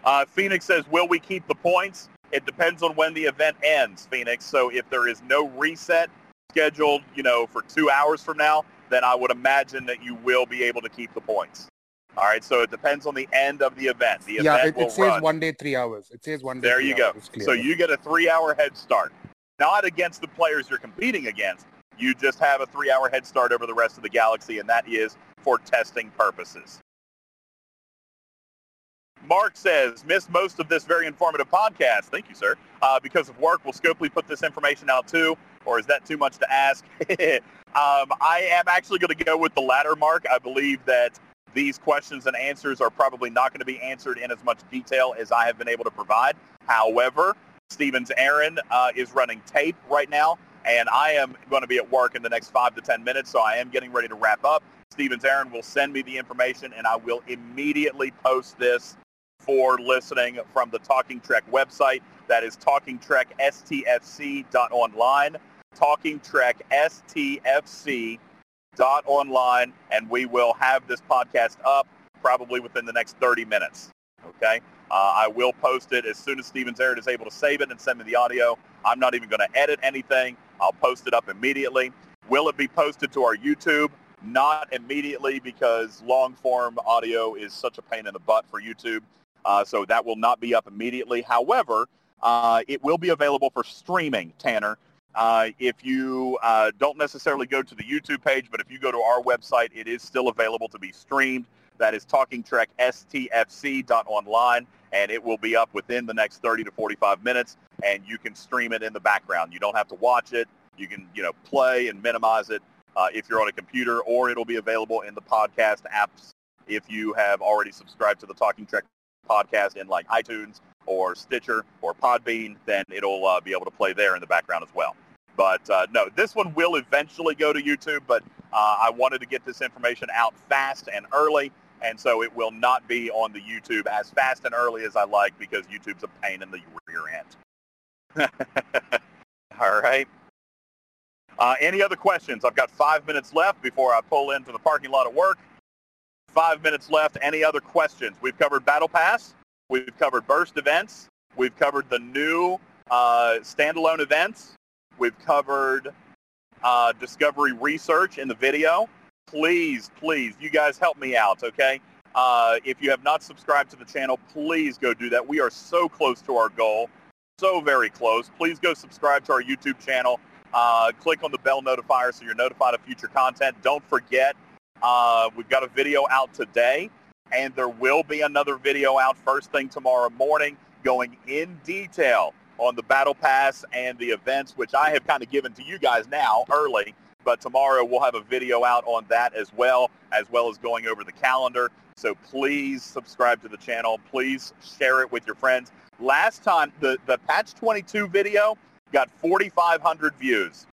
Uh, Phoenix says, will we keep the points? It depends on when the event ends, Phoenix. So if there is no reset scheduled, you know, for two hours from now, then I would imagine that you will be able to keep the points. All right, so it depends on the end of the event. The yeah, event it, it says run. one day, three hours. It says one day. There you go. So you get a three-hour head start, not against the players you're competing against. You just have a three-hour head start over the rest of the galaxy, and that is for testing purposes. Mark says, missed most of this very informative podcast. Thank you, sir. Uh, because of work, will Scopely put this information out too, or is that too much to ask? [laughs] um, I am actually going to go with the latter, Mark. I believe that these questions and answers are probably not going to be answered in as much detail as I have been able to provide. However, Stevens Aaron uh, is running tape right now, and I am going to be at work in the next five to 10 minutes, so I am getting ready to wrap up. Stevens Aaron will send me the information, and I will immediately post this for listening from the Talking Trek website. That is talkingtrekstfc.online, talkingtrekstfc.online, and we will have this podcast up probably within the next 30 minutes. Okay? Uh, I will post it as soon as Steven Zared is able to save it and send me the audio. I'm not even going to edit anything. I'll post it up immediately. Will it be posted to our YouTube? Not immediately because long form audio is such a pain in the butt for YouTube. Uh, so that will not be up immediately. However, uh, it will be available for streaming, Tanner. Uh, if you uh, don't necessarily go to the YouTube page, but if you go to our website, it is still available to be streamed. That is talkingtrekstfc.online, and it will be up within the next 30 to 45 minutes, and you can stream it in the background. You don't have to watch it. You can, you know, play and minimize it uh, if you're on a computer, or it'll be available in the podcast apps if you have already subscribed to the Talking Trek podcast in like iTunes or Stitcher or Podbean, then it'll uh, be able to play there in the background as well. But uh, no, this one will eventually go to YouTube, but uh, I wanted to get this information out fast and early, and so it will not be on the YouTube as fast and early as I like because YouTube's a pain in the rear end. [laughs] All right. Uh, any other questions? I've got five minutes left before I pull into the parking lot of work. Five minutes left. Any other questions? We've covered Battle Pass. We've covered burst events. We've covered the new uh, standalone events. We've covered uh, discovery research in the video. Please, please, you guys help me out, okay? Uh, if you have not subscribed to the channel, please go do that. We are so close to our goal, so very close. Please go subscribe to our YouTube channel. Uh, click on the bell notifier so you're notified of future content. Don't forget, uh, we've got a video out today, and there will be another video out first thing tomorrow morning going in detail on the Battle Pass and the events, which I have kind of given to you guys now early. But tomorrow we'll have a video out on that as well, as well as going over the calendar. So please subscribe to the channel. Please share it with your friends. Last time, the, the Patch 22 video got 4,500 views.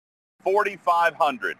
4,500.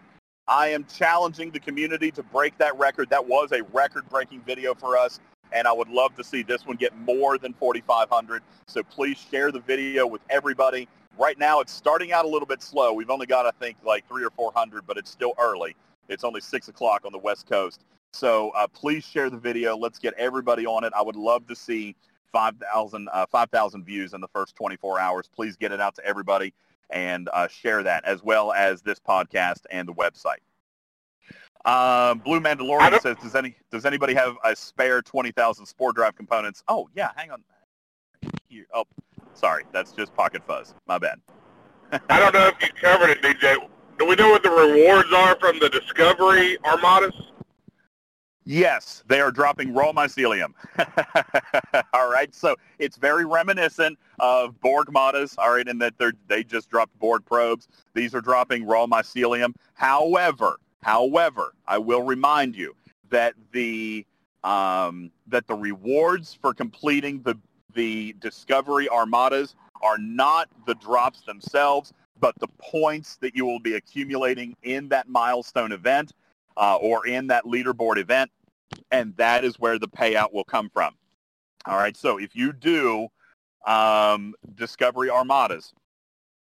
I am challenging the community to break that record. That was a record-breaking video for us, and I would love to see this one get more than 4,500. So please share the video with everybody. Right now, it's starting out a little bit slow. We've only got, I think, like three or 400, but it's still early. It's only 6 o'clock on the West Coast. So uh, please share the video. Let's get everybody on it. I would love to see 5,000 uh, 5, views in the first 24 hours. Please get it out to everybody and uh, share that as well as this podcast and the website. Um, Blue Mandalorian says, "Does any does anybody have a spare twenty thousand Spore Drive components?" Oh yeah, hang on. Here. Oh, sorry, that's just Pocket Fuzz. My bad. [laughs] I don't know if you covered it, DJ. Do we know what the rewards are from the Discovery Armadas? Yes, they are dropping raw mycelium. [laughs] all right, so it's very reminiscent of Borg Matas, all right, in that they they just dropped Borg probes. These are dropping raw mycelium. However, however, I will remind you that the um, that the rewards for completing the the Discovery Armadas are not the drops themselves, but the points that you will be accumulating in that milestone event uh, or in that leaderboard event and that is where the payout will come from. All right, so if you do um, Discovery Armadas,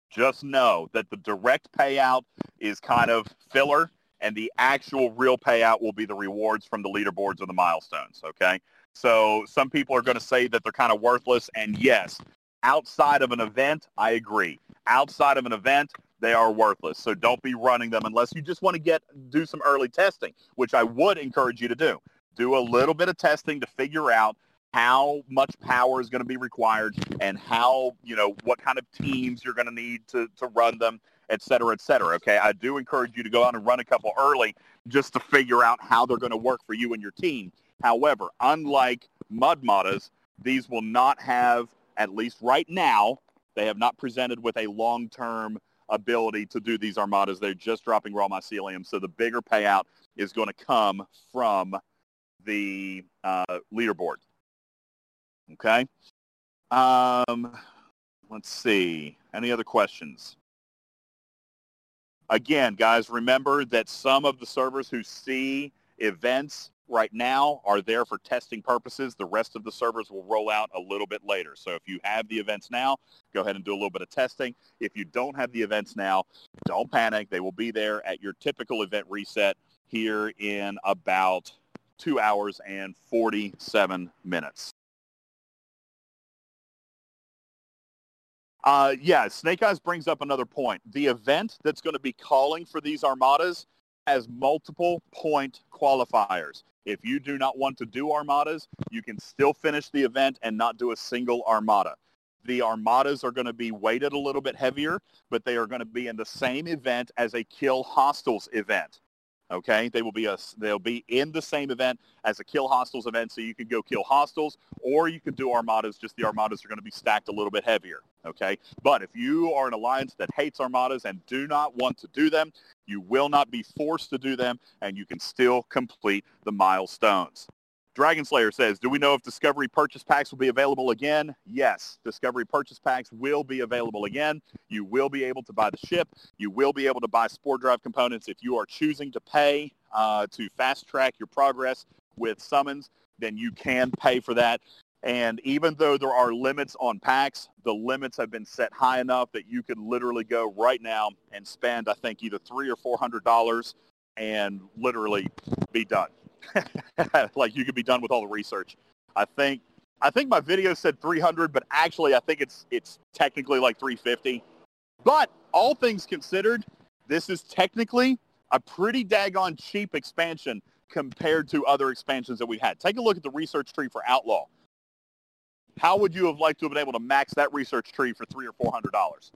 just know that the direct payout is kind of filler, and the actual real payout will be the rewards from the leaderboards or the milestones, okay? So some people are going to say that they're kind of worthless, and yes, outside of an event, I agree. Outside of an event, they are worthless. So don't be running them unless you just want to get do some early testing, which I would encourage you to do. Do a little bit of testing to figure out how much power is going to be required and how, you know, what kind of teams you're going to need to, to run them, et cetera, et cetera. Okay. I do encourage you to go out and run a couple early just to figure out how they're going to work for you and your team. However, unlike Mud Matas, these will not have, at least right now, they have not presented with a long-term ability to do these armadas. They're just dropping raw mycelium. So the bigger payout is going to come from the uh, leaderboard. Okay. Um, let's see. Any other questions? Again, guys, remember that some of the servers who see events right now are there for testing purposes. The rest of the servers will roll out a little bit later. So if you have the events now, go ahead and do a little bit of testing. If you don't have the events now, don't panic. They will be there at your typical event reset here in about two hours and 47 minutes. Uh, yeah, Snake Eyes brings up another point. The event that's going to be calling for these armadas has multiple point qualifiers. If you do not want to do armadas, you can still finish the event and not do a single armada. The armadas are going to be weighted a little bit heavier, but they are going to be in the same event as a kill hostiles event. Okay, they will be a, they'll be in the same event as a kill hostiles event, so you can go kill hostiles, or you can do armadas. Just the armadas are going to be stacked a little bit heavier. Okay, but if you are an alliance that hates armadas and do not want to do them, you will not be forced to do them, and you can still complete the milestones. Dragon Slayer says, do we know if Discovery purchase packs will be available again? Yes, Discovery purchase packs will be available again. You will be able to buy the ship. You will be able to buy Spore Drive components if you are choosing to pay uh, to fast track your progress with summons, then you can pay for that. And even though there are limits on packs, the limits have been set high enough that you could literally go right now and spend, I think, either three or four hundred dollars and literally be done. [laughs] like you could be done with all the research. I think I think my video said 300, but actually I think it's it's technically like 350. But all things considered, this is technically a pretty daggone cheap expansion compared to other expansions that we've had. Take a look at the research tree for Outlaw. How would you have liked to have been able to max that research tree for three or four hundred dollars?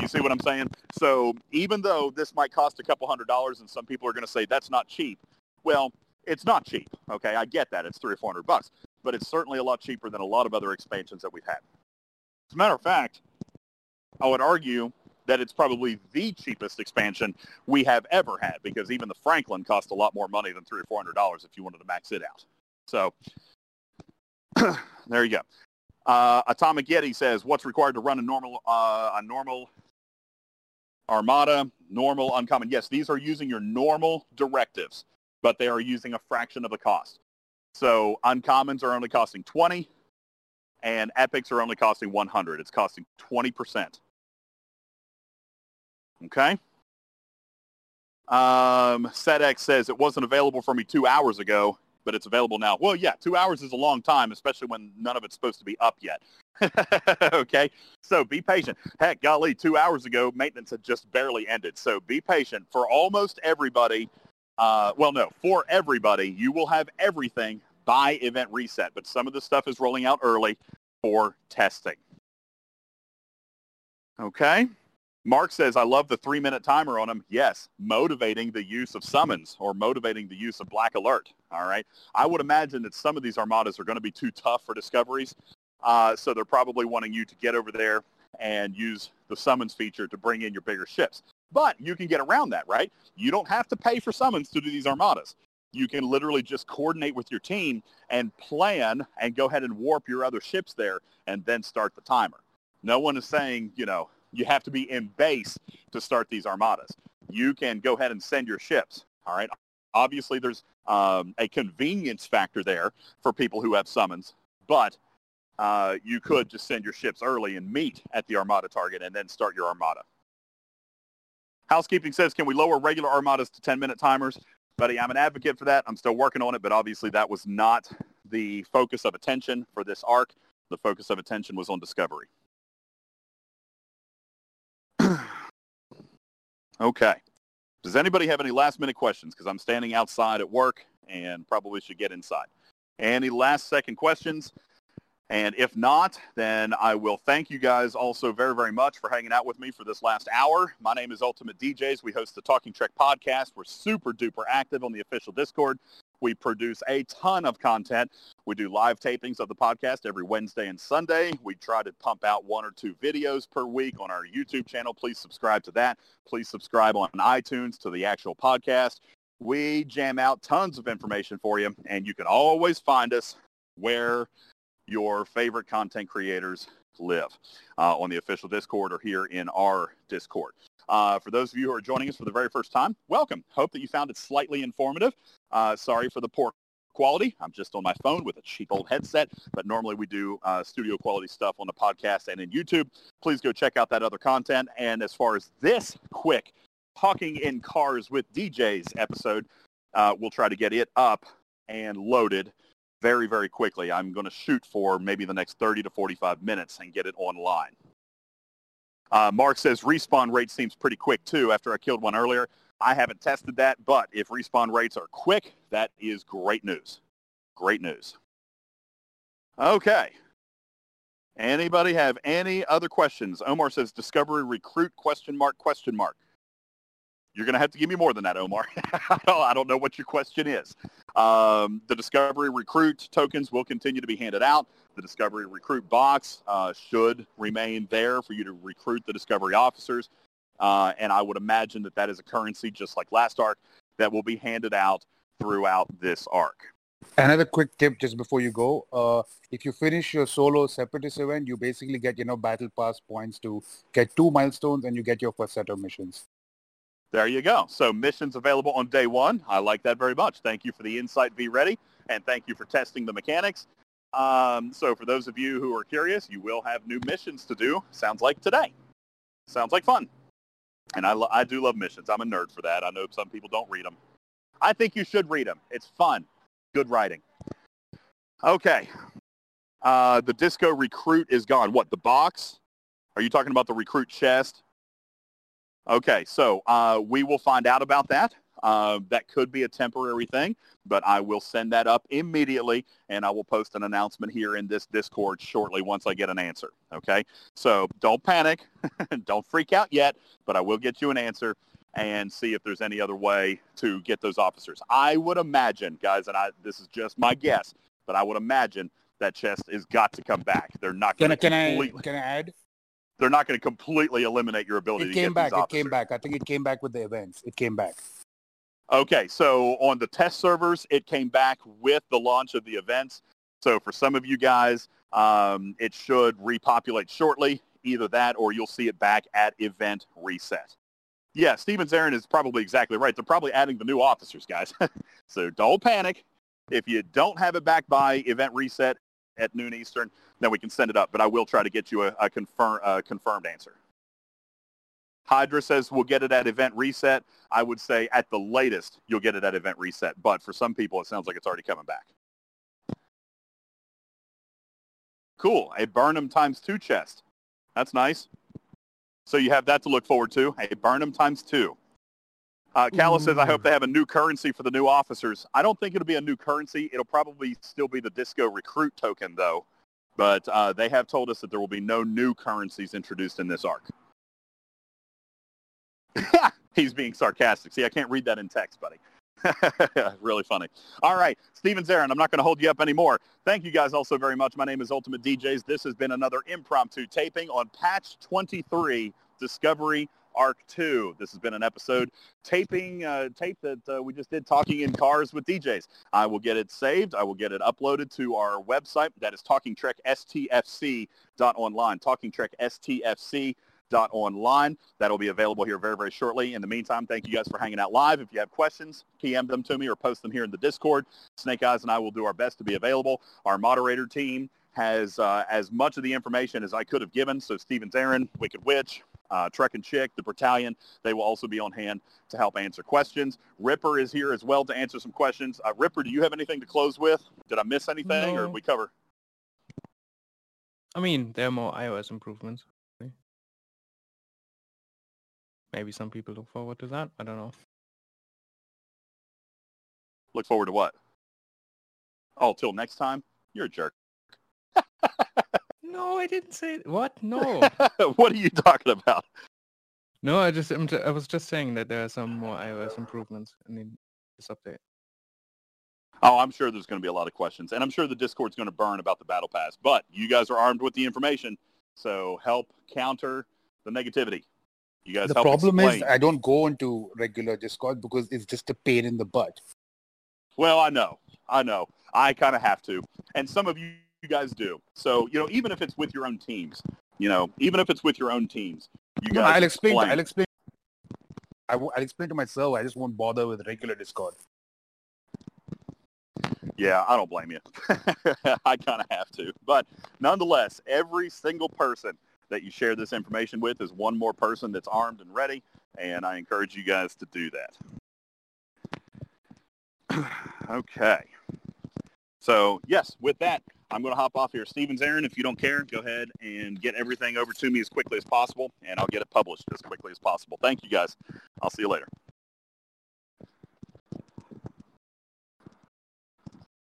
You see what I'm saying? So even though this might cost a couple hundred dollars and some people are going to say that's not cheap, well, it's not cheap. Okay, I get that. It's three or four hundred bucks, but it's certainly a lot cheaper than a lot of other expansions that we've had. As a matter of fact, I would argue that it's probably the cheapest expansion we have ever had because even the Franklin cost a lot more money than three or four hundred dollars if you wanted to max it out. So [clears throat] there you go. Uh, Atomic Yeti says, "What's required to run a normal uh, a normal Armada, normal uncommon?" Yes, these are using your normal directives but they are using a fraction of the cost. So uncommons are only costing 20 and epics are only costing 100. It's costing 20%. Okay. Um, SetX says it wasn't available for me two hours ago, but it's available now. Well, yeah, two hours is a long time, especially when none of it's supposed to be up yet. [laughs] okay, so be patient. Heck, golly, two hours ago, maintenance had just barely ended. So be patient. For almost everybody, uh, well, no, for everybody, you will have everything by event reset, but some of the stuff is rolling out early for testing. Okay. Mark says, I love the three-minute timer on them. Yes, motivating the use of summons or motivating the use of Black Alert. All right. I would imagine that some of these armadas are going to be too tough for discoveries. Uh, so they're probably wanting you to get over there and use the summons feature to bring in your bigger ships. But you can get around that, right? You don't have to pay for summons to do these armadas. You can literally just coordinate with your team and plan and go ahead and warp your other ships there and then start the timer. No one is saying, you know, you have to be in base to start these armadas. You can go ahead and send your ships. All right. Obviously, there's um, a convenience factor there for people who have summons, but uh, you could just send your ships early and meet at the armada target and then start your armada. Housekeeping says, can we lower regular armadas to 10-minute timers? Buddy, I'm an advocate for that. I'm still working on it, but obviously that was not the focus of attention for this arc. The focus of attention was on discovery. [clears throat] okay. Does anybody have any last minute questions? Because I'm standing outside at work and probably should get inside. Any last second questions? And if not, then I will thank you guys also very, very much for hanging out with me for this last hour. My name is Ultimate DJs. We host the Talking Trek podcast. We're super duper active on the official Discord. We produce a ton of content. We do live tapings of the podcast every Wednesday and Sunday. We try to pump out one or two videos per week on our YouTube channel. Please subscribe to that. Please subscribe on iTunes to the actual podcast. We jam out tons of information for you, and you can always find us where your favorite content creators live uh, on the official Discord or here in our Discord. Uh, for those of you who are joining us for the very first time, welcome. Hope that you found it slightly informative. Uh, sorry for the poor quality. I'm just on my phone with a cheap old headset, but normally we do uh, studio quality stuff on the podcast and in YouTube. Please go check out that other content. And as far as this quick Talking in Cars with DJs episode, uh, we'll try to get it up and loaded very, very quickly. I'm going to shoot for maybe the next 30 to 45 minutes and get it online. Uh, Mark says respawn rate seems pretty quick too after I killed one earlier. I haven't tested that, but if respawn rates are quick, that is great news. Great news. Okay. Anybody have any other questions? Omar says Discovery recruit question mark question mark. You're going to have to give me more than that, Omar. [laughs] I don't know what your question is. Um, the Discovery Recruit tokens will continue to be handed out. The Discovery Recruit box uh, should remain there for you to recruit the Discovery officers. Uh, and I would imagine that that is a currency, just like last arc, that will be handed out throughout this arc. Another quick tip just before you go. Uh, if you finish your solo separatist event, you basically get, you know, battle pass points to get two milestones and you get your first set of missions. There you go. So missions available on day one. I like that very much. Thank you for the insight. Be ready. And thank you for testing the mechanics. Um, so for those of you who are curious, you will have new missions to do. Sounds like today. Sounds like fun. And I, lo- I do love missions. I'm a nerd for that. I know some people don't read them. I think you should read them. It's fun. Good writing. Okay. Uh, the disco recruit is gone. What, the box? Are you talking about the recruit chest? Okay, so uh, we will find out about that. Uh, that could be a temporary thing, but I will send that up immediately, and I will post an announcement here in this Discord shortly once I get an answer. Okay, so don't panic, [laughs] don't freak out yet, but I will get you an answer and see if there's any other way to get those officers. I would imagine, guys, and I this is just my guess, but I would imagine that chest has got to come back. They're not going to can completely. I can I add? They're not going to completely eliminate your ability It to came back. It came back. I think it came back with the events. It came back. Okay, so on the test servers, it came back with the launch of the events. So for some of you guys, um, it should repopulate shortly. Either that or you'll see it back at event reset. Yeah, Stevens Zarin is probably exactly right. They're probably adding the new officers, guys. [laughs] so don't panic. If you don't have it back by event reset at noon Eastern, then we can send it up. But I will try to get you a, a confirm, uh, confirmed answer. Hydra says we'll get it at event reset. I would say at the latest you'll get it at event reset. But for some people, it sounds like it's already coming back. Cool. A Burnham times two chest. That's nice. So you have that to look forward to. A Burnham times two. Uh, Calla says, I hope they have a new currency for the new officers. I don't think it'll be a new currency. It'll probably still be the Disco Recruit token, though. But uh, they have told us that there will be no new currencies introduced in this arc. [laughs] He's being sarcastic. See, I can't read that in text, buddy. [laughs] really funny. All right, Steven Zarin, I'm not going to hold you up anymore. Thank you guys also very much. My name is Ultimate DJs. This has been another impromptu taping on Patch 23 Discovery Arc 2. This has been an episode taping, uh, tape that uh, we just did talking in cars with DJs. I will get it saved. I will get it uploaded to our website. That is talkingtrekstfc.online. Talkingtrekstfc dot online. That'll be available here very, very shortly. In the meantime, thank you guys for hanging out live. If you have questions, PM them to me or post them here in the Discord. Snake Eyes and I will do our best to be available. Our moderator team has uh, as much of the information as I could have given. So Steven Zarin, Wicked Witch, uh, Trek and Chick, the Battalion, they will also be on hand to help answer questions. Ripper is here as well to answer some questions. Uh, Ripper, do you have anything to close with? Did I miss anything or No. did we cover? I mean, there are more iOS improvements. Maybe some people look forward to that. I don't know. Look forward to what? Oh, till next time? You're a jerk. No, I didn't say what. No, [laughs] what are you talking about? no. I just I'm ju- I was just saying that there are some more iOS improvements in the- this update. Oh, I'm sure there's going to be a lot of questions, and I'm sure the Discord's going to burn about the Battle Pass. But you guys are armed with the information, so help counter the negativity. You guys The help problem is. I don't go into regular Discord because it's just a pain in the butt. Well, I know, I know. I kind of have to, and some of you, you guys do. So you know, even if it's with your own teams, you know, even if it's with your own teams, you No, guys I'll explain. I'll explain. I w- I'll explain to my server. I just won't bother with regular Discord. Yeah, I don't blame you. [laughs] I kind of have to. But nonetheless, every single person that you share this information with is one more person that's armed and ready, and I encourage you guys to do that. [clears throat] okay. So, yes, with that, I'm going to hop off here. Stevens Aaron, if you don't care, go ahead and get everything over to me as quickly as possible, and I'll get it published as quickly as possible. Thank you, guys. I'll see you later.